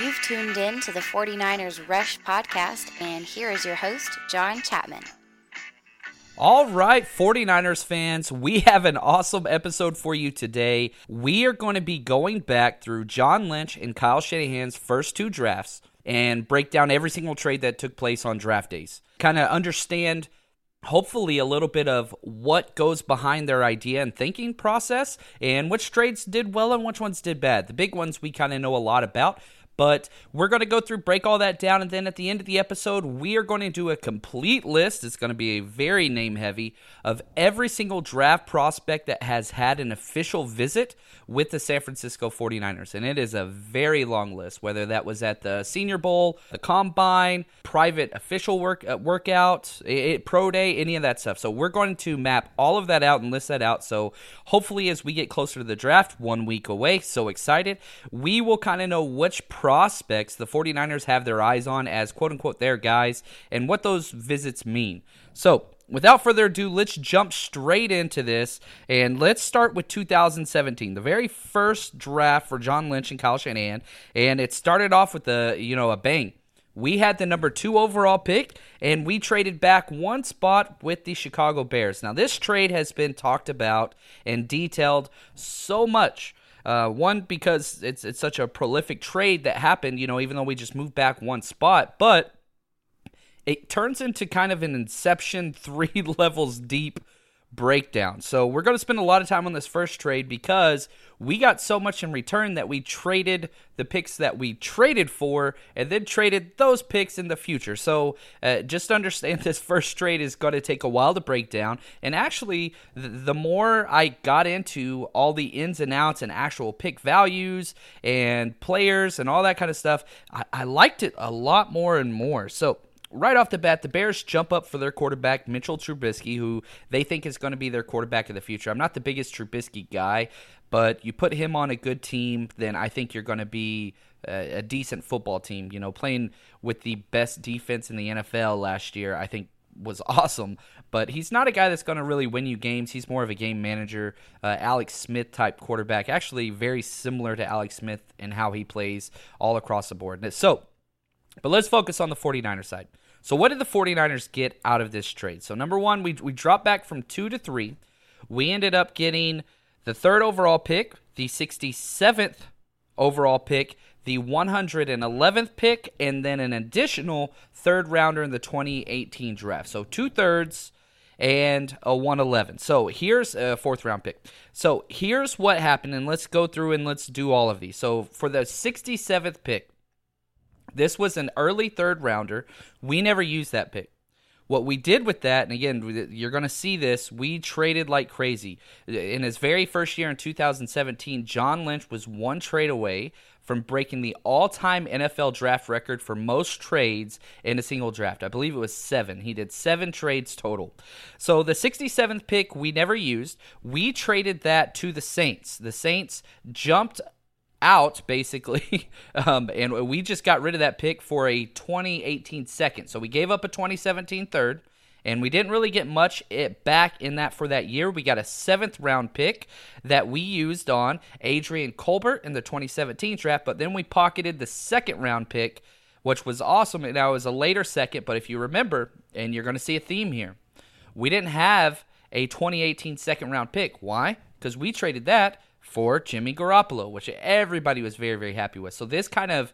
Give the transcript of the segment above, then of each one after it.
You've tuned in to the 49ers Rush podcast, and here is your host, John Chapman. All right, 49ers fans, we have an awesome episode for you today. We are going to be going back through John Lynch and Kyle Shanahan's first two drafts and break down every single trade that took place on draft days. Kind of understand hopefully a little bit of what goes behind their idea and thinking process and which trades did well and which ones did bad. The big ones we kind of know a lot about. But we're going to go through, break all that down, and then at the end of the episode, we are going to do a complete list. It's going to be a very name heavy of every single draft prospect that has had an official visit with the San Francisco 49ers. And it is a very long list, whether that was at the Senior Bowl, the Combine, private official work uh, workout, it, pro day, any of that stuff. So we're going to map all of that out and list that out. So hopefully, as we get closer to the draft, one week away, so excited, we will kind of know which prospects the 49ers have their eyes on as quote unquote their guys and what those visits mean. So, without further ado, let's jump straight into this and let's start with 2017, the very first draft for John Lynch and Kyle Shanahan, and it started off with a you know a bang. We had the number two overall pick, and we traded back one spot with the Chicago Bears. Now, this trade has been talked about and detailed so much uh, one because it's it's such a prolific trade that happened. You know, even though we just moved back one spot, but it turns into kind of an Inception three levels deep breakdown. So we're going to spend a lot of time on this first trade because we got so much in return that we traded the picks that we traded for and then traded those picks in the future. So uh, just understand this first trade is going to take a while to break down. And actually, the more I got into all the ins and outs and actual pick values and players and all that kind of stuff, I, I liked it a lot more and more. So right off the bat, the Bears jump up for their quarterback, Mitchell Trubisky, who they think is going to be their quarterback of the future. I'm not the biggest Trubisky guy, but you put him on a good team, then I think you're going to be a, a decent football team. You know, playing with the best defense in the NFL last year, I think was awesome, but he's not a guy that's going to really win you games. He's more of a game manager, uh, Alex Smith type quarterback. Actually, very similar to Alex Smith in how he plays all across the board. So, but let's focus on the 49er side. So, what did the 49ers get out of this trade? So, number one, we, we dropped back from two to three. We ended up getting the third overall pick, the 67th overall pick, the 111th pick, and then an additional third rounder in the 2018 draft. So, two thirds and a 111. So here's a fourth round pick. So here's what happened, and let's go through and let's do all of these. So for the 67th pick, this was an early third rounder. We never used that pick. What we did with that, and again, you're going to see this, we traded like crazy. In his very first year in 2017, John Lynch was one trade away from breaking the all time NFL draft record for most trades in a single draft. I believe it was seven. He did seven trades total. So the 67th pick we never used. We traded that to the Saints. The Saints jumped out basically um, and we just got rid of that pick for a 2018 second so we gave up a 2017 third and we didn't really get much back in that for that year we got a seventh round pick that we used on adrian colbert in the 2017 draft but then we pocketed the second round pick which was awesome and that was a later second but if you remember and you're going to see a theme here we didn't have a 2018 second round pick. Why? Because we traded that for Jimmy Garoppolo, which everybody was very, very happy with. So this kind of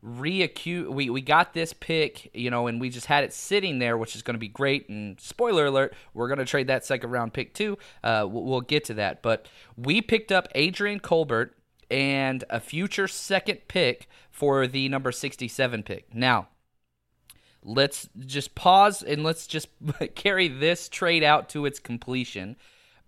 reacute we, we got this pick you know and we just had it sitting there which is going to be great. And spoiler alert we're going to trade that second round pick too. Uh, we'll, we'll get to that. But we picked up adrian colbert and a future second pick for the number 67 pick. Now let's just pause and let's just carry this trade out to its completion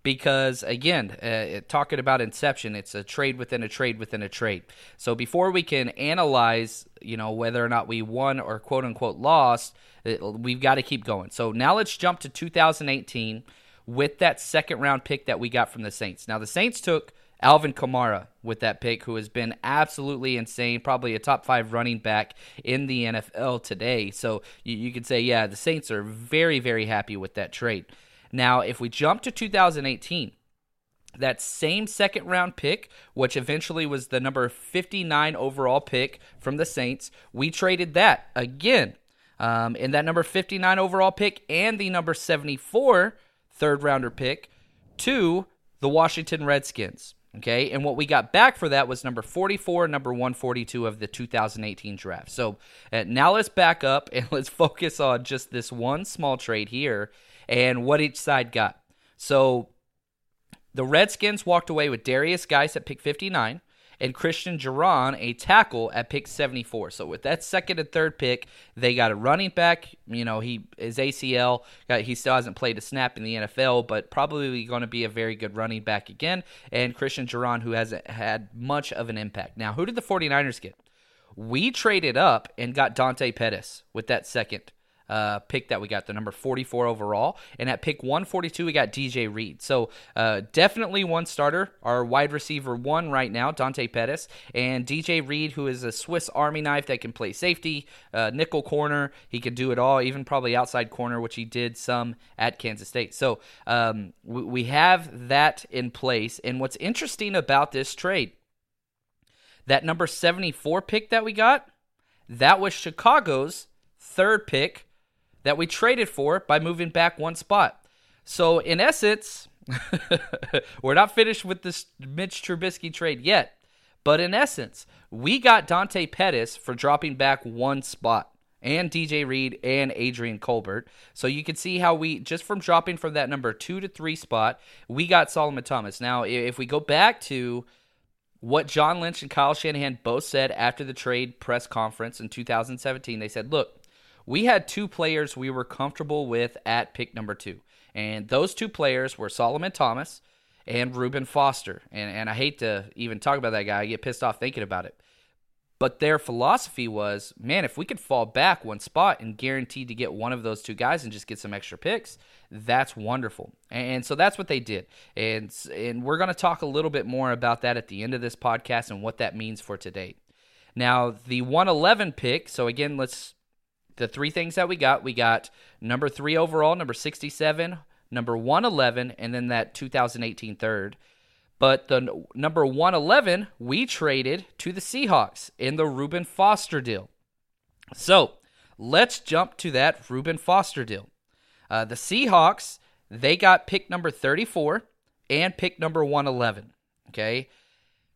because again, uh, talking about inception, it's a trade within a trade within a trade. So before we can analyze, you know, whether or not we won or quote unquote lost, it, we've got to keep going. So now let's jump to 2018 with that second round pick that we got from the Saints. Now the Saints took Alvin Kamara with that pick, who has been absolutely insane, probably a top five running back in the NFL today. So you, you could say, yeah, the Saints are very, very happy with that trade. Now, if we jump to 2018, that same second round pick, which eventually was the number 59 overall pick from the Saints, we traded that again. Um, and that number 59 overall pick and the number 74 third rounder pick to the Washington Redskins. Okay, and what we got back for that was number 44, number 142 of the 2018 draft. So uh, now let's back up and let's focus on just this one small trade here and what each side got. So the Redskins walked away with Derrius Guice at pick 59 and Christian Geron, a tackle, at pick 74. So with that second and third pick, they got a running back. You know, he is ACL. Uh, he still hasn't played a snap in the NFL, but probably going to be a very good running back again. And Christian Geron, who hasn't had much of an impact. Now, who did the 49ers get? We traded up and got Dante Pettis with that second uh, pick that we got, the number 44 overall. And at pick 142, we got DJ Reed. So uh, definitely one starter. Our wide receiver one right now, Dante Pettis, and DJ Reed, who is a Swiss Army knife that can play safety, uh, nickel corner. He can do it all, even probably outside corner, which he did some at Kansas State. So um, we, we have that in place. And what's interesting about this trade, that number 74 pick that we got, that was Chicago's third pick that we traded for by moving back one spot. So, in essence, we're not finished with this Mitch Trubisky trade yet. But in essence, we got Dante Pettis for dropping back one spot and DJ Reed and Adrian Colbert. So you can see how we, just from dropping from that number two to three spot, we got Solomon Thomas. Now, if we go back to what John Lynch and Kyle Shanahan both said after the trade press conference in 2017, they said, look, we had two players we were comfortable with at pick number two. And those two players were Solomon Thomas and Reuben Foster. And, and I hate to even talk about that guy, I get pissed off thinking about it. But their philosophy was, man, if we could fall back one spot and guaranteed to get one of those two guys and just get some extra picks, that's wonderful. And so that's what they did. And and we're going to talk a little bit more about that at the end of this podcast and what that means for today. Now, the 111 pick, so again, let's the three things that we got we got number three overall, number 67, number 111, and then that 2018 third. But the number 111 we traded to the Seahawks in the Reuben Foster deal. So let's jump to that Reuben Foster deal. Uh, the Seahawks, they got pick number 34 and pick number 111. Okay.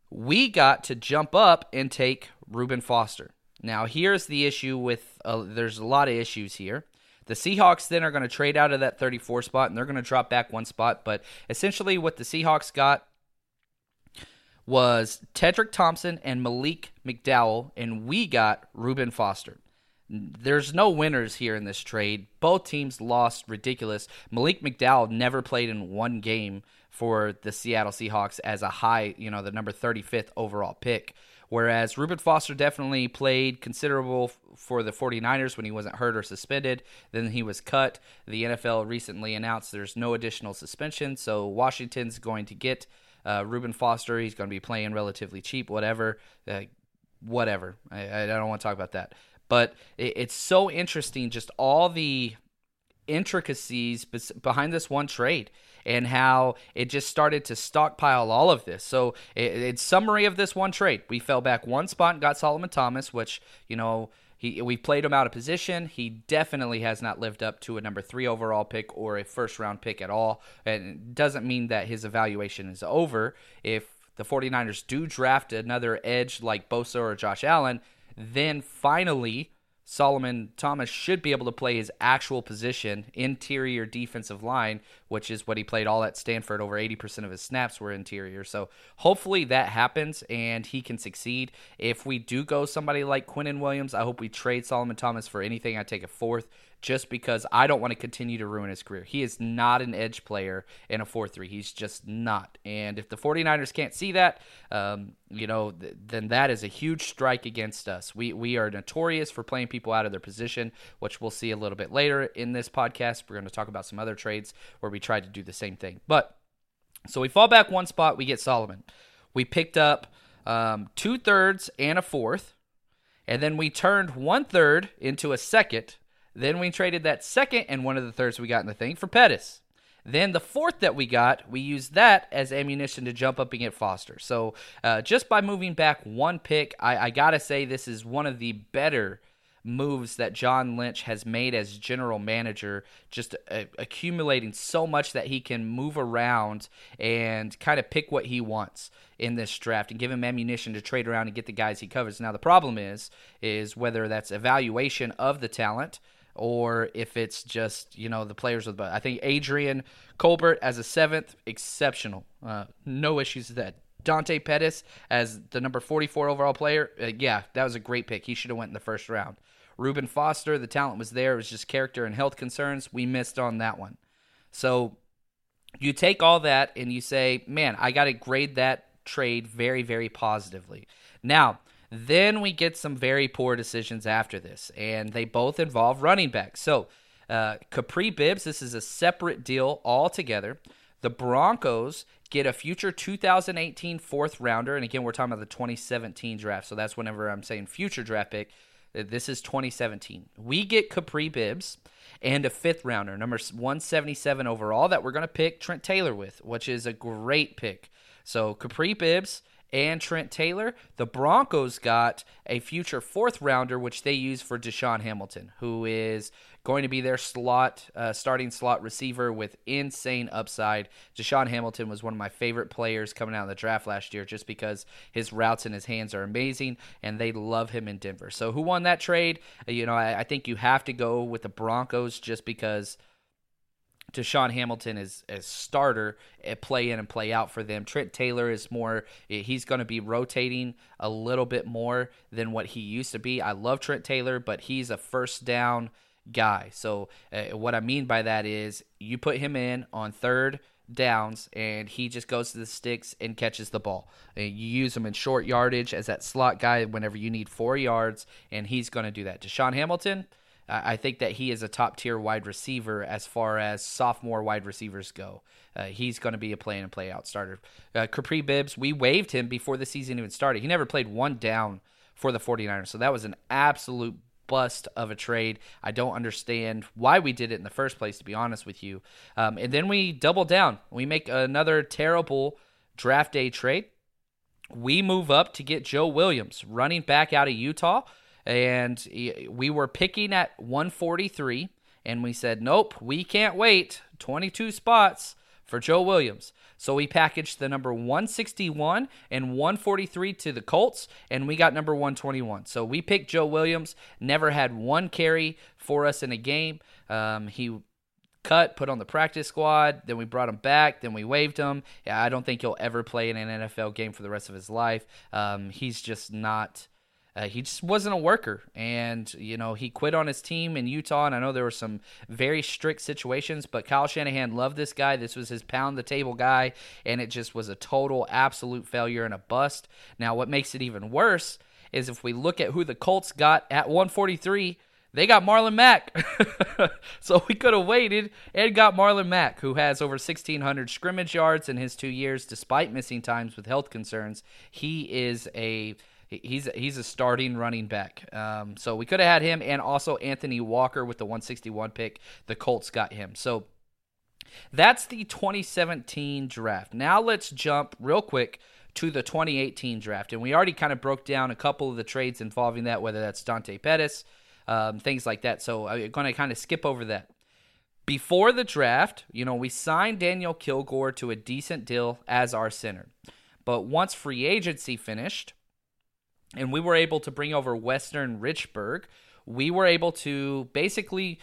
We got to jump up and take Reuben Foster. Now, here's the issue with uh, there's a lot of issues here. The Seahawks then are going to trade out of that 34 spot and they're going to drop back one spot. But essentially, what the Seahawks got was Tedric Thompson and Malik McDowell, and we got Reuben Foster. There's no winners here in this trade. Both teams lost ridiculous. Malik McDowell never played in one game for the Seattle Seahawks as a high, you know, the number 35th overall pick. Whereas Reuben Foster definitely played considerable for the 49ers when he wasn't hurt or suspended. Then he was cut. The NFL recently announced there's no additional suspension, so Washington's going to get uh, Reuben Foster. He's going to be playing relatively cheap, whatever. Uh, whatever. I, I, don't want to talk about that. But it, it's so interesting, just all the intricacies behind this one trade and how it just started to stockpile all of this. So, in summary of this one trade, we fell back one spot and got Solomon Thomas, which, you know, He, we played him out of position. He definitely has not lived up to a number three overall pick or a first round pick at all. And it doesn't mean that his evaluation is over. If the 49ers do draft another edge like Bosa or Josh Allen, then finally Solomon Thomas should be able to play his actual position, interior defensive line, which is what he played all at Stanford. Over 80% of his snaps were interior. So hopefully that happens and he can succeed. If we do go somebody like Quinnen Williams, I hope we trade Solomon Thomas for anything. I take a fourth just because I don't want to continue to ruin his career. He is not an edge player in a 4 3. He's just not. And if the 49ers can't see that, um, you know, th- then that is a huge strike against us. We, we are notorious for playing people out of their position, which we'll see a little bit later in this podcast. We're going to talk about some other trades where we tried to do the same thing. But so we fall back one spot, we get Solomon. We picked up um, two thirds and a fourth. And then we turned one third into a second then we traded that second and one of the thirds we got in the thing for Pettis. Then the fourth that we got, we used that as ammunition to jump up and get Foster. So uh, just by moving back one pick, I, I got to say this is one of the better moves that John Lynch has made as general manager, just uh, accumulating so much that he can move around and kind of pick what he wants in this draft and give him ammunition to trade around and get the guys he covers. Now the problem is is whether that's evaluation of the talent or if it's just you know the players with. But I think Adrian Colbert as a seventh, exceptional, uh, no issues with that. Dante Pettis as the number 44 overall player, uh, yeah, that was a great pick. He should have went in the first round. Reuben Foster, the talent was there. It was just character and health concerns. We missed on that one. So you take all that and you say, man, I got to grade that trade very, very positively. Now, then we get some very poor decisions after this, and they both involve running backs. So, uh, Kapri Bibbs, this is a separate deal altogether. The Broncos get a future 2018 fourth rounder, and again, we're talking about the 2017 draft, so that's whenever I'm saying future draft pick. Uh, this is 2017. We get Kapri Bibbs and a fifth rounder, number 177 overall, that we're going to pick Trent Taylor with, which is a great pick. So Kapri Bibbs and Trent Taylor. The Broncos got a future fourth rounder, which they use for DaeSean Hamilton, who is going to be their slot uh, starting slot receiver with insane upside. DaeSean Hamilton was one of my favorite players coming out of the draft last year, just because his routes and his hands are amazing, and they love him in Denver. So, who won that trade? You know, I, I think you have to go with the Broncos, just because DaeSean Hamilton is a starter at play in and play out for them. Trent Taylor is more, eh, he's going to be rotating a little bit more than what he used to be. I love Trent Taylor, but he's a first down guy. So, uh, what I mean by that is you put him in on third downs and he just goes to the sticks and catches the ball. And you use him in short yardage as that slot guy whenever you need four yards, and he's going to do that. DaeSean Hamilton, I think that he is a top tier wide receiver as far as sophomore wide receivers go. Uh, he's going to be a play in and play out starter. Uh, Kapri Bibbs, we waived him before the season even started. He never played one down for the 49ers. So that was an absolute bust of a trade. I don't understand why we did it in the first place, to be honest with you. Um, and then we double down. We make another terrible draft day trade. We move up to get Joe Williams, running back out of Utah and we were picking at 143 and we said nope we can't wait 22 spots for joe williams so we packaged the number 161 and 143 to the colts and we got number 121 so we picked joe williams never had one carry for us in a game um, he cut, put on the practice squad. Then we brought him back. Then we waived him. Yeah, I don't think he'll ever play in an NFL game for the rest of his life. Um, he's just not uh, he just wasn't a worker, and you know he quit on his team in Utah. And I know there were some very strict situations, but Kyle Shanahan loved this guy. This was his pound the table guy, and it just was a total absolute failure and a bust. Now, what makes it even worse is if we look at who the Colts got at 143 they got Marlon Mack. so we could have waited and got Marlon Mack, who has over 1,600 scrimmage yards in his two years, despite missing times with health concerns. He is a He's he's a starting running back. Um, so we could have had him, and also Anthony Walker with the 161 pick. The Colts got him. So that's the 2017 draft. Now let's jump real quick to the 2018 draft. And we already kind of broke down a couple of the trades involving that, whether that's Dante Pettis, um, things like that. So I'm going to kind of skip over that. Before the draft, you know, we signed Daniel Kilgore to a decent deal as our center. But once free agency finished, and we were able to bring over Weston Richburg, we were able to basically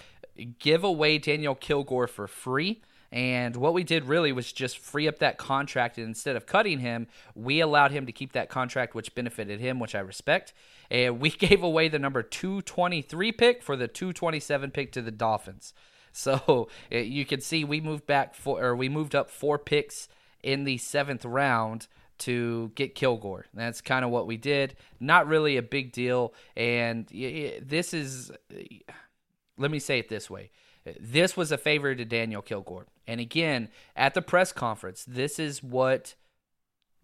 give away Daniel Kilgore for free and what we did really was just free up that contract. And instead of cutting him, we allowed him to keep that contract, which benefited him, which I respect. And we gave away the number 223 pick for the 227 pick to the Dolphins. So you can see we moved back for, or we moved up four picks in the seventh round to get Kilgore. That's kind of what we did. Not really a big deal. And this is, let me say it this way this was a favor to Daniel Kilgore. And again, at the press conference, this is what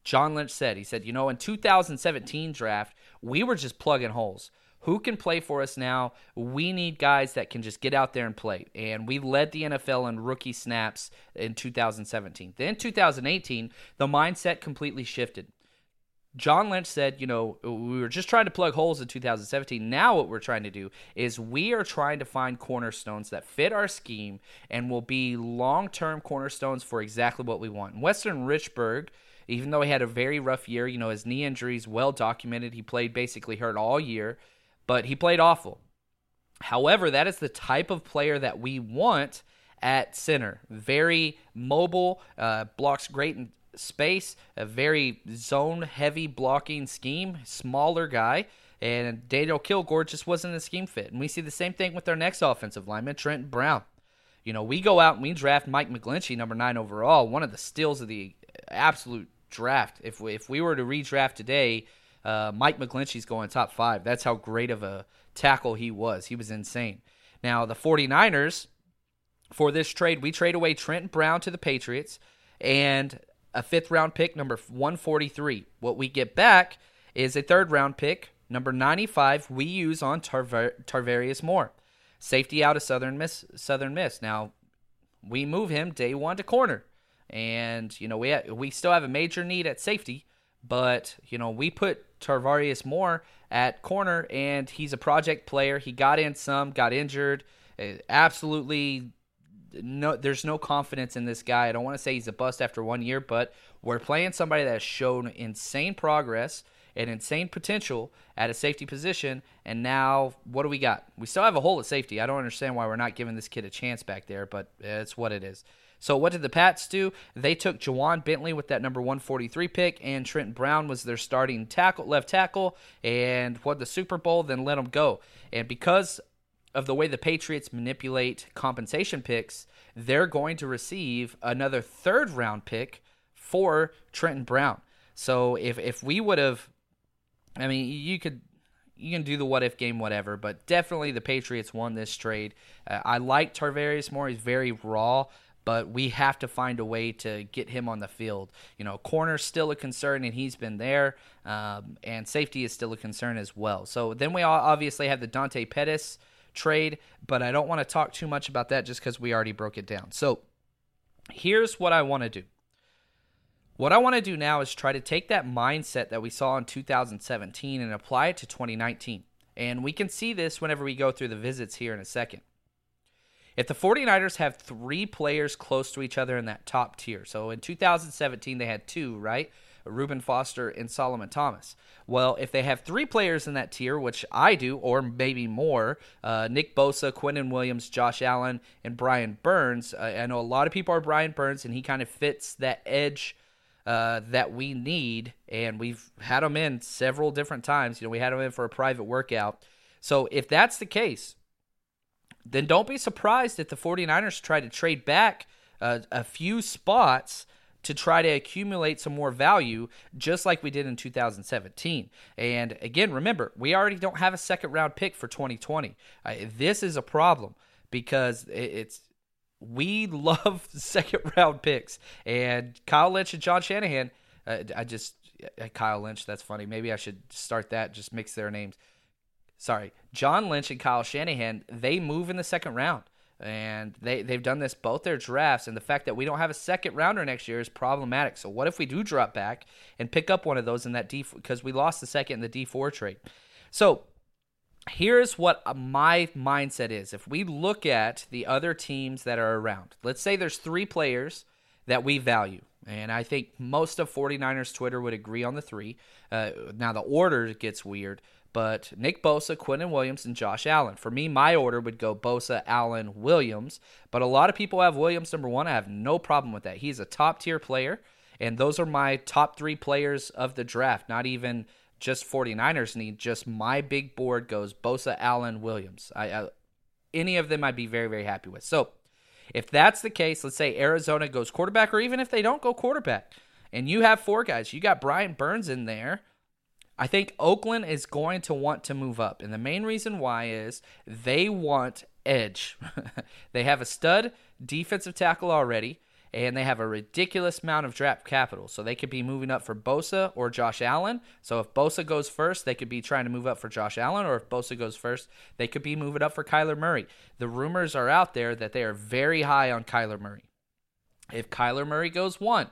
John Lynch said. He said, you know, in 2017 draft, we were just plugging holes. Who can play for us now? We need guys that can just get out there and play. And we led the NFL in rookie snaps in 2017. Then 2018, the mindset completely shifted. John Lynch said, you know, we were just trying to plug holes in 2017. Now, what we're trying to do is we are trying to find cornerstones that fit our scheme and will be long term cornerstones for exactly what we want. Weston Richburg, even though he had a very rough year, you know, his knee injuries well documented. He played basically hurt all year, but he played awful. However, that is the type of player that we want at center. Very mobile, uh, blocks great in space, a very zone heavy blocking scheme, smaller guy. And Daniel Kilgore just wasn't a scheme fit. And we see the same thing with our next offensive lineman, Trent Brown. You know, we go out and we draft Mike McGlinchey, number nine overall, one of the steals of the absolute draft. If we, if we were to redraft today, uh, Mike McGlinchey's going top five. That's how great of a tackle he was. He was insane. Now, the 49ers, for this trade, we trade away Trent Brown to the Patriots, and a fifth round pick, number 143. What we get back is a third round pick, number 95, we use on Tarvarius Moore, safety out of Southern Miss. Southern Miss. Now, we move him day one to corner, and you know we ha- we still have a major need at safety, but you know we put Tarvarius Moore at corner, and he's a project player. He got in some, got injured, uh, absolutely no, there's no confidence in this guy. I don't want to say he's a bust after one year, but we're playing somebody that has shown insane progress and insane potential at a safety position. And now, what do we got? We still have a hole at safety. I don't understand why we're not giving this kid a chance back there, but it's what it is. So, what did the Pats do? They took Ja'Whaun Bentley with that number 143 pick, and Trent Brown was their starting tackle, left tackle, and won the Super Bowl, then let them go. And because of the way the Patriots manipulate compensation picks, they're going to receive another third round pick for Trenton Brown. So if if we would have, I mean, you could you can do the what if game, whatever, but definitely the Patriots won this trade. Uh, I like Tarvarius Moore; he's very raw, but we have to find a way to get him on the field. You know, corner's still a concern, and he's been there, um, and safety is still a concern as well. So then we obviously have the Dante Pettis trade, but I don't want to talk too much about that just because we already broke it down. So here's what I want to do. What I want to do now is try to take that mindset that we saw in 2017 and apply it to 2019. And we can see this whenever we go through the visits here in a second. If the 49ers have three players close to each other in that top tier, so in 2017 they had two, right? Reuben Foster, and Solomon Thomas. Well, if they have three players in that tier, which I do, or maybe more, uh, Nick Bosa, Quinnen Williams, Josh Allen, and Brian Burns. Uh, I know a lot of people are Brian Burns, and he kind of fits that edge uh, that we need. And we've had him in several different times. You know, we had him in for a private workout. So if that's the case, then don't be surprised if the 49ers try to trade back uh, a few spots to try to accumulate some more value, just like we did in 2017. And again, remember, we already don't have a second round pick for 2020. Uh, this is a problem because it's we love second round picks, and Kyle Lynch and John Shanahan. Uh, I just uh, Kyle Lynch. That's funny. Maybe I should start that. Just mix their names. Sorry, John Lynch and Kyle Shanahan. They move in the second round. And they, they've done this both their drafts, and the fact that we don't have a second rounder next year is problematic. So, what if we do drop back and pick up one of those in that D because we lost the second in the Dee Ford trade? So, here's what my mindset is. If we look at the other teams that are around, let's say there's three players that we value. And I think most of 49ers Twitter would agree on the three. Uh, now, the order gets weird, but Nick Bosa, Quinnen Williams, and Josh Allen. For me, my order would go Bosa, Allen, Williams. But a lot of people have Williams number one. I have no problem with that. He's a top tier player. And those are my top three players of the draft, not even just 49ers need. Just my big board goes Bosa, Allen, Williams. I, I any of them I'd be very very happy with. So if that's the case, let's say Arizona goes quarterback, or even if they don't go quarterback, and you have four guys, you got Brian Burns in there. I think Oakland is going to want to move up. And the main reason why is they want edge. they have a stud defensive tackle already and they have a ridiculous amount of draft capital. So they could be moving up for Bosa or Josh Allen. So if Bosa goes first, they could be trying to move up for Josh Allen, or if Bosa goes first, they could be moving up for Kyler Murray. The rumors are out there that they are very high on Kyler Murray. If Kyler Murray goes one,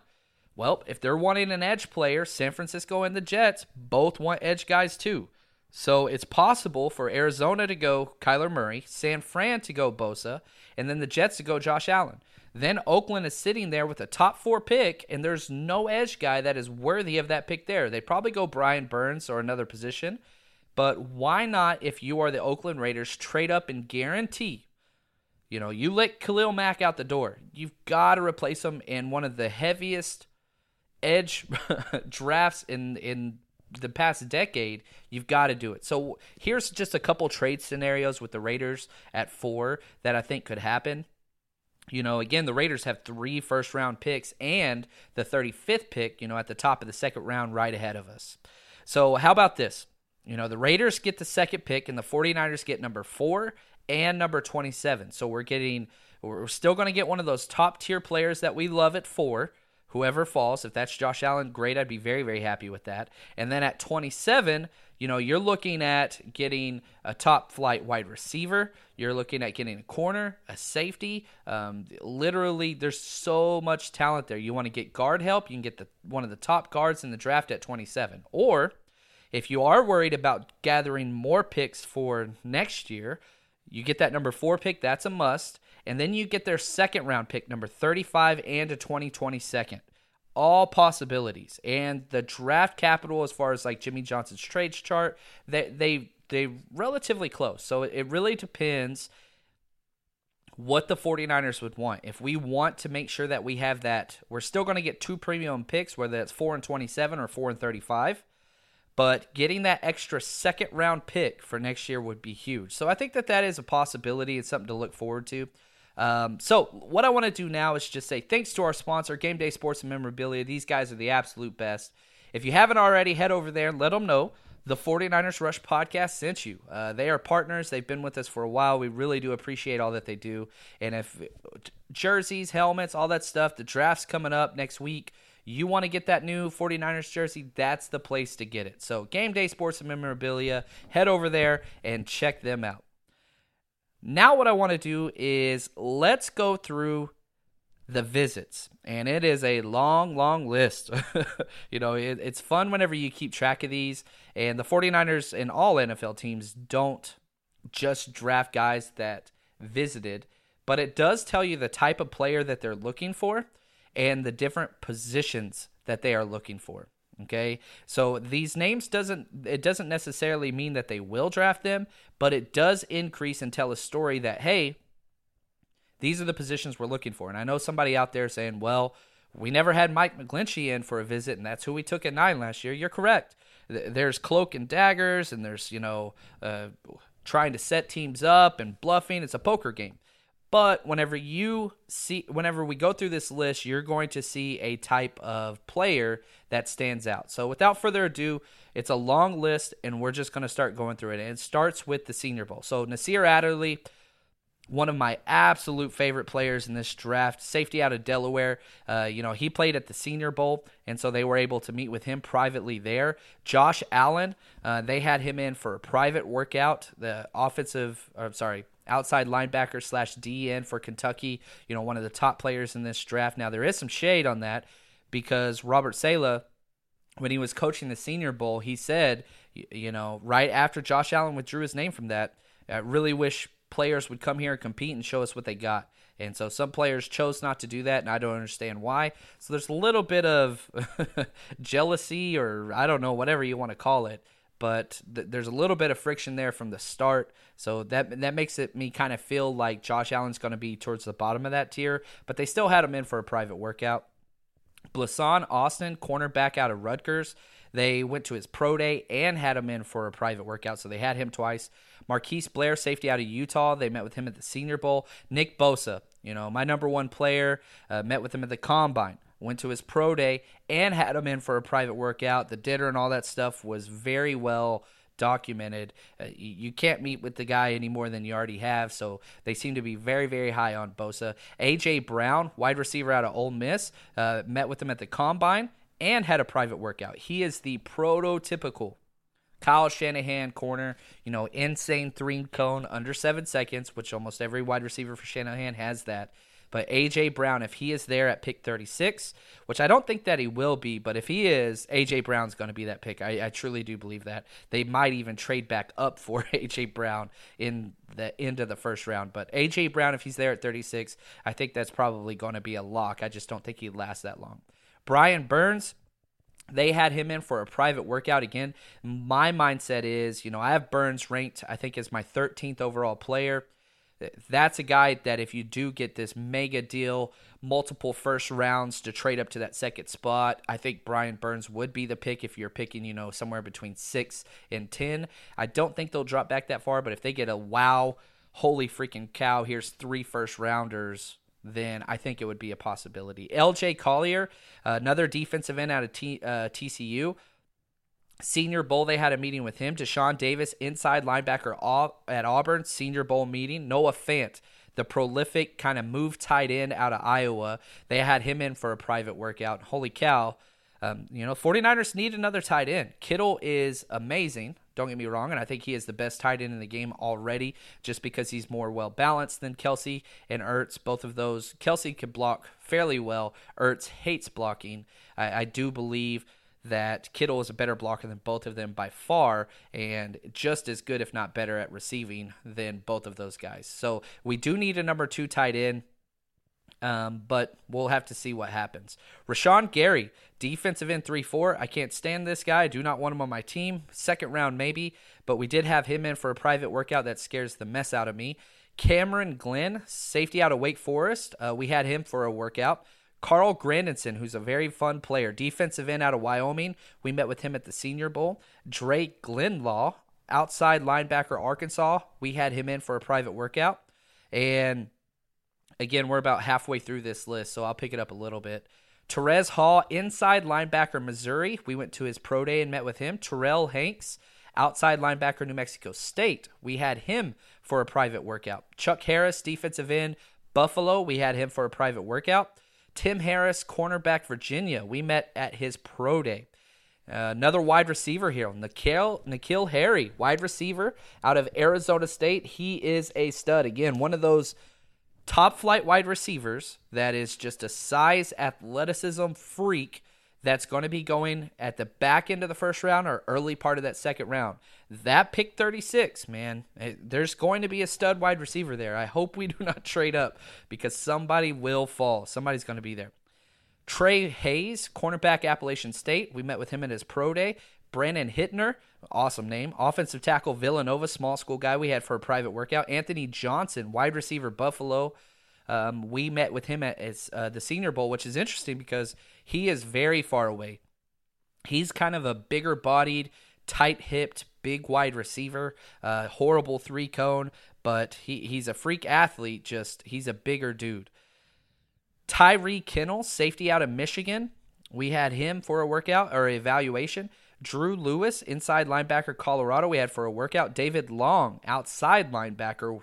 well, if they're wanting an edge player, San Francisco and the Jets both want edge guys too. So it's possible for Arizona to go Kyler Murray, San Fran to go Bosa, and then the Jets to go Josh Allen. Then Oakland is sitting there with a top four pick, and there's no edge guy that is worthy of that pick there. They'd probably go Brian Burns or another position. But why not, if you are the Oakland Raiders, trade up and guarantee? You know, you let Khalil Mack out the door. You've got to replace him in one of the heaviest edge drafts in in the past decade. You've got to do it. So here's just a couple trade scenarios with the Raiders at four that I think could happen you know, again, the Raiders have three first round picks and the 35th pick, you know, at the top of the second round right ahead of us. So, how about this? You know, the Raiders get the second pick and the 49ers get number four and number 27. So, we're getting, we're still going to get one of those top tier players that we love at four whoever falls. If that's Josh Allen, great. I'd be very, very happy with that. And then at 27, you know, you're looking at getting a top flight wide receiver. You're looking at getting a corner, a safety. Um, literally, there's so much talent there. You want to get guard help, you can get the one of the top guards in the draft at 27. Or if you are worried about gathering more picks for next year, you get that number four pick. That's a must. And then you get their second round pick, number 35 and a 2020 second all possibilities. And the draft capital, as far as like Jimmy Johnson's trades chart, they they they relatively close. So it really depends what the 49ers would want. If we want to make sure that we have that, we're still going to get two premium picks, whether that's 4 and 27 or 4 and 35. But getting that extra second round pick for next year would be huge. So I think that that is a possibility. It's something to look forward to. Um, so what I want to do now is just say thanks to our sponsor, Game Day Sports and Memorabilia. These guys are the absolute best. If you haven't already, head over there and let them know the 49ers Rush podcast sent you. Uh, they are partners. They've been with us for a while. We really do appreciate all that they do. And if jerseys, helmets, all that stuff, the draft's coming up next week. You want to get that new 49ers jersey, that's the place to get it. So, Game Day Sports and Memorabilia, head over there and check them out. Now, what I want to do is let's go through the visits. And it is a long, long list. you know, it, it's fun whenever you keep track of these. And the 49ers and all NFL teams don't just draft guys that visited, but it does tell you the type of player that they're looking for and the different positions that they are looking for. Okay, so these names doesn't it doesn't necessarily mean that they will draft them, but it does increase and tell a story that hey, these are the positions we're looking for. And I know somebody out there saying, well, we never had Mike McGlinchey in for a visit, and that's who we took at nine last year. You're correct. There's cloak and daggers, and there's you know uh, trying to set teams up and bluffing. It's a poker game. But whenever you see, whenever we go through this list, you're going to see a type of player that stands out. So without further ado, it's a long list, and we're just going to start going through it. And it starts with the Senior Bowl. So Nasir Adderley, one of my absolute favorite players in this draft, safety out of Delaware. Uh, you know, he played at the Senior Bowl, and so they were able to meet with him privately there. Josh Allen, uh, they had him in for a private workout. The offensive, or, I'm sorry, outside linebacker slash DN for Kentucky. You know, one of the top players in this draft. Now there is some shade on that because Robert Saleh, when he was coaching the Senior Bowl, he said, you know, right after Josh Allen withdrew his name from that, I really wish players would come here and compete and show us what they got. And so some players chose not to do that, and I don't understand why. So there's a little bit of jealousy, or I don't know, whatever you want to call it. But th- there's a little bit of friction there from the start, so that that makes it me kind of feel like Josh Allen's going to be towards the bottom of that tier. But they still had him in for a private workout. Blessuan Austin, cornerback out of Rutgers. They went to his pro day and had him in for a private workout, so they had him twice. Marquise Blair, safety out of Utah. They met with him at the Senior Bowl. Nick Bosa, you know, my number one player, uh, met with him at the Combine. Went to his pro day and had him in for a private workout. The dinner and all that stuff was very well documented. Uh, you, can't meet with the guy any more than you already have, so they seem to be very, very high on Bosa. AJ Brown, wide receiver out of Ole Miss, uh, met with him at the combine and had a private workout. He is the prototypical Kyle Shanahan corner, you know, insane three cone under seven seconds, which almost every wide receiver for Shanahan has that. But AJ Brown, if he is there at pick 36, which I don't think that he will be, but if he is, AJ Brown's going to be that pick. I, I, truly do believe that. They might even trade back up for AJ Brown in the end of the first round. But AJ Brown, if he's there at 36, I think that's probably going to be a lock. I just don't think he'd last that long. Brian Burns, they had him in for a private workout again. My mindset is, you know, I have Burns ranked, I think, as my 13th overall player. That's a guy that if you do get this mega deal, multiple first rounds to trade up to that second spot, I think Brian Burns would be the pick if you're picking, you know, somewhere between six and 10. I don't think they'll drop back that far, but if they get a wow, holy freaking cow, here's three first rounders then I think it would be a possibility. LJ Collier, another defensive end out of T, uh, TCU. Senior Bowl, they had a meeting with him. Deshaun Davis, inside linebacker at Auburn, Senior Bowl meeting. Noah Fant, the prolific kind of move tight end out of Iowa. They had him in for a private workout. Holy cow. Um, you know, 49ers need another tight end. Kittle is amazing. Don't get me wrong, and I think he is the best tight end in the game already, just because he's more well balanced than Kelce and Ertz. Both of those, Kelce can block fairly well. Ertz hates blocking. I, I do believe that Kittle is a better blocker than both of them by far, and just as good, if not better, at receiving than both of those guys. So we do need a number two tight end. Um, but we'll have to see what happens. Rashan Gary, defensive end 3 4. I can't stand this guy. I do not want him on my team. Second round, maybe, but we did have him in for a private workout that scares the mess out of me. Cameron Glenn, safety out of Wake Forest. Uh, we had him for a workout. Carl Granderson, who's a very fun player, defensive end out of Wyoming. We met with him at the Senior Bowl. Dre Greenlaw, outside linebacker, Arkansas. We had him in for a private workout. And Again, we're about halfway through this list, so I'll pick it up a little bit. Terez Hall, inside linebacker, Missouri. We went to his pro day and met with him. Terrell Hanks, outside linebacker, New Mexico State. We had him for a private workout. Chuck Harris, defensive end, Buffalo. We had him for a private workout. Tim Harris, cornerback, Virginia. We met at his pro day. Uh, another wide receiver here, N'Keal, N'Keal Harry, wide receiver out of Arizona State. He is a stud. Again, one of those top flight wide receivers that is just a size athleticism freak that's going to be going at the back end of the first round or early part of that second round. That pick 36, man, there's going to be a stud wide receiver there. I hope we do not trade up because somebody will fall. Somebody's going to be there. Tae Hayes, cornerback Appalachian State. We met with him at his pro day. Brandon Hitner, awesome name. Offensive tackle Villanova, small school guy we had for a private workout. Anthony Johnson, wide receiver Buffalo. Um, we met with him at, at uh, the Senior Bowl, which is interesting because he is very far away. He's kind of a bigger bodied, tight hipped, big wide receiver, uh, horrible three cone, but he, he's a freak athlete. Just he's a bigger dude. Tyree Kinnel, safety out of Michigan. We had him for a workout or evaluation. Drew Lewis, inside linebacker, Colorado, we had for a workout. David Long, outside linebacker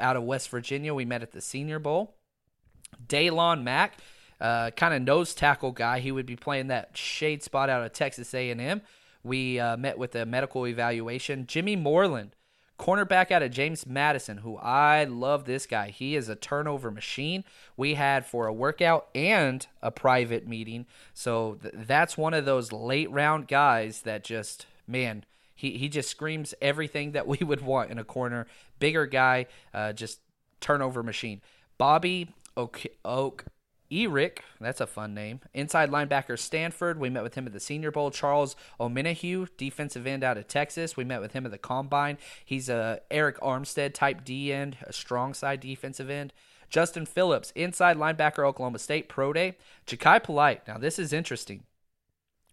out of West Virginia, we met at the Senior Bowl. Daylon Mack, uh, kind of nose tackle guy. He would be playing that shade spot out of Texas A&M. We uh, met with a medical evaluation. Jimmy Moreland, Cornerback out of James Madison, who I love this guy. He is a turnover machine. We had for a workout and a private meeting. So th- that's one of those late round guys that just, man, he, he just screams everything that we would want in a corner. Bigger guy, uh, just turnover machine. Bobby Oak, Oak Eric, that's a fun name. Inside linebacker Stanford, we met with him at the Senior Bowl. Charles Omenihu, defensive end out of Texas, we met with him at the Combine. He's a Arik Armstead type D end, a strong side defensive end. Justin Phillips, inside linebacker Oklahoma State, pro day. Jachai Polite, now this is interesting.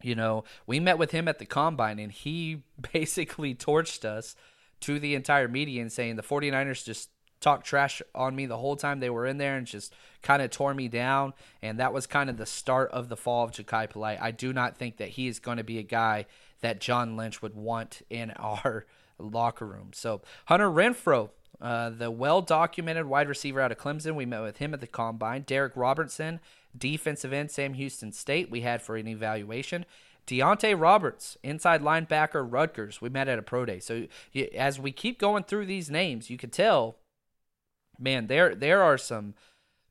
You know, we met with him at the Combine, and he basically torched us to the entire media and saying the 49ers just talked trash on me the whole time they were in there and just kind of tore me down. And that was kind of the start of the fall of Jachai Polite. I do not think that he is going to be a guy that John Lynch would want in our locker room. So Hunter Renfrow, uh, the well documented wide receiver out of Clemson, we met with him at the combine. Derek Robertson, defensive end, Sam Houston State, we had for an evaluation. Deontay Roberts, inside linebacker, Rutgers. We met at a pro day. So as we keep going through these names, you can tell man, there there are some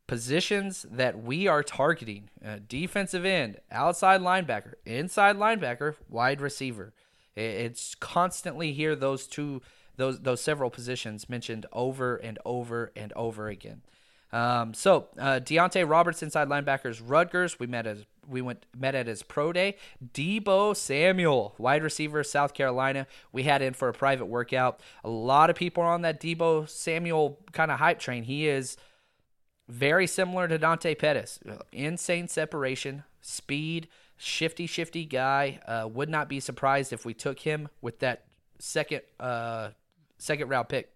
positions that we are targeting: uh, defensive end, outside linebacker, inside linebacker, wide receiver. It's constantly here those two those those several positions mentioned over and over and over again. Um, so uh, Deontay Roberts, inside linebackers, Rutgers. We met as we went met at his pro day. Deebo Samuel, wide receiver, South Carolina. We had in for a private workout. A lot of people are on that Deebo Samuel kind of hype train. He is very similar to Dante Pettis. Insane separation, speed, shifty, shifty guy. Uh, would not be surprised if we took him with that second uh, second round pick.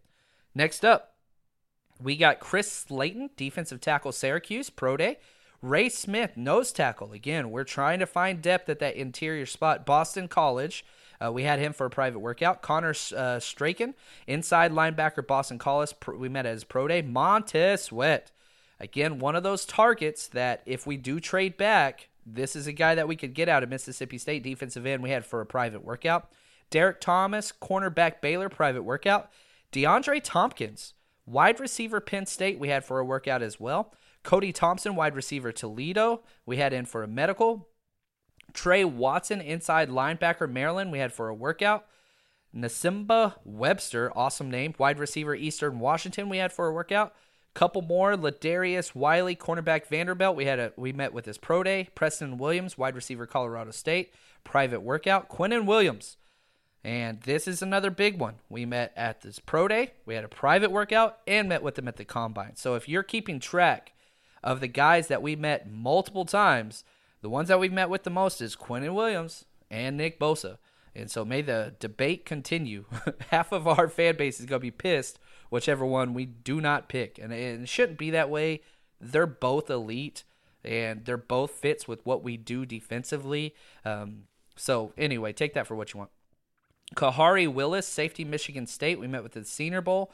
Next up, we got Chris Slayton, defensive tackle, Syracuse, pro day. Ray Smith, nose tackle. Again, we're trying to find depth at that interior spot. Boston College. Uh, we had him for a private workout. Connor uh, Strachan, inside linebacker, Boston College. We met at his pro day. Montez Sweat. Again, one of those targets that if we do trade back, this is a guy that we could get out of Mississippi State defensive end. We had for a private workout. Derek Thomas, cornerback Baylor, private workout. DeAndre Thompkins, Wide receiver Penn State, we had for a workout as well. Cody Thompson, wide receiver Toledo, we had in for a medical. Trey Watson, inside linebacker Maryland, we had for a workout. Nsimba Webster, awesome name, wide receiver Eastern Washington, we had for a workout. Couple more, Ladarius Wiley, cornerback Vanderbilt. We had a we met with his pro day. Preston Williams, wide receiver Colorado State, private workout. Quinnen Williams, and this is another big one. We met at this pro day, we had a private workout, and met with them at the combine. So if you're keeping track of the guys that we met multiple times, the ones that we've met with the most is Quinnen Williams and Nick Bosa. And so may the debate continue. Half of our fan base is going to be pissed whichever one we do not pick. And it shouldn't be that way. They're both elite and they're both fits with what we do defensively. Um, so, anyway, take that for what you want. Khari Willis, safety, Michigan State. We met with the Senior Bowl.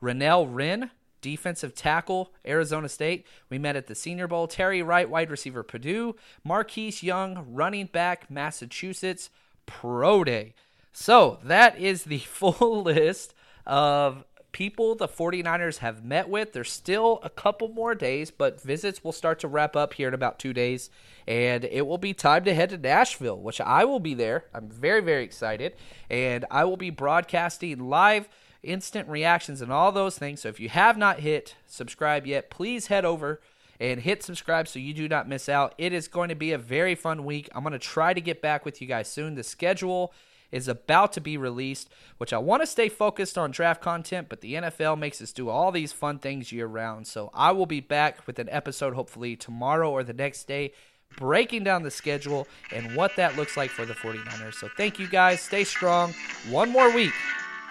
Renell Wren, defensive tackle, Arizona State. We met at the Senior Bowl. Terry Wright, wide receiver, Purdue. Marquis Young, running back, Massachusetts. Pro Day. So that is the full list of people the 49ers have met with. There's still a couple more days, but visits will start to wrap up here in about two days. And it will be time to head to Nashville, which I will be there. I'm very, very excited. And I will be broadcasting live instant reactions and all those things. So if you have not hit subscribe yet, please head over and hit subscribe so you do not miss out. It is going to be a very fun week. I'm going to try to get back with you guys soon. The schedule is about to be released, which I want to stay focused on draft content, but the NFL makes us do all these fun things year round. So I will be back with an episode hopefully tomorrow or the next day breaking down the schedule and what that looks like for the 49ers. So thank you guys. Stay strong. One more week.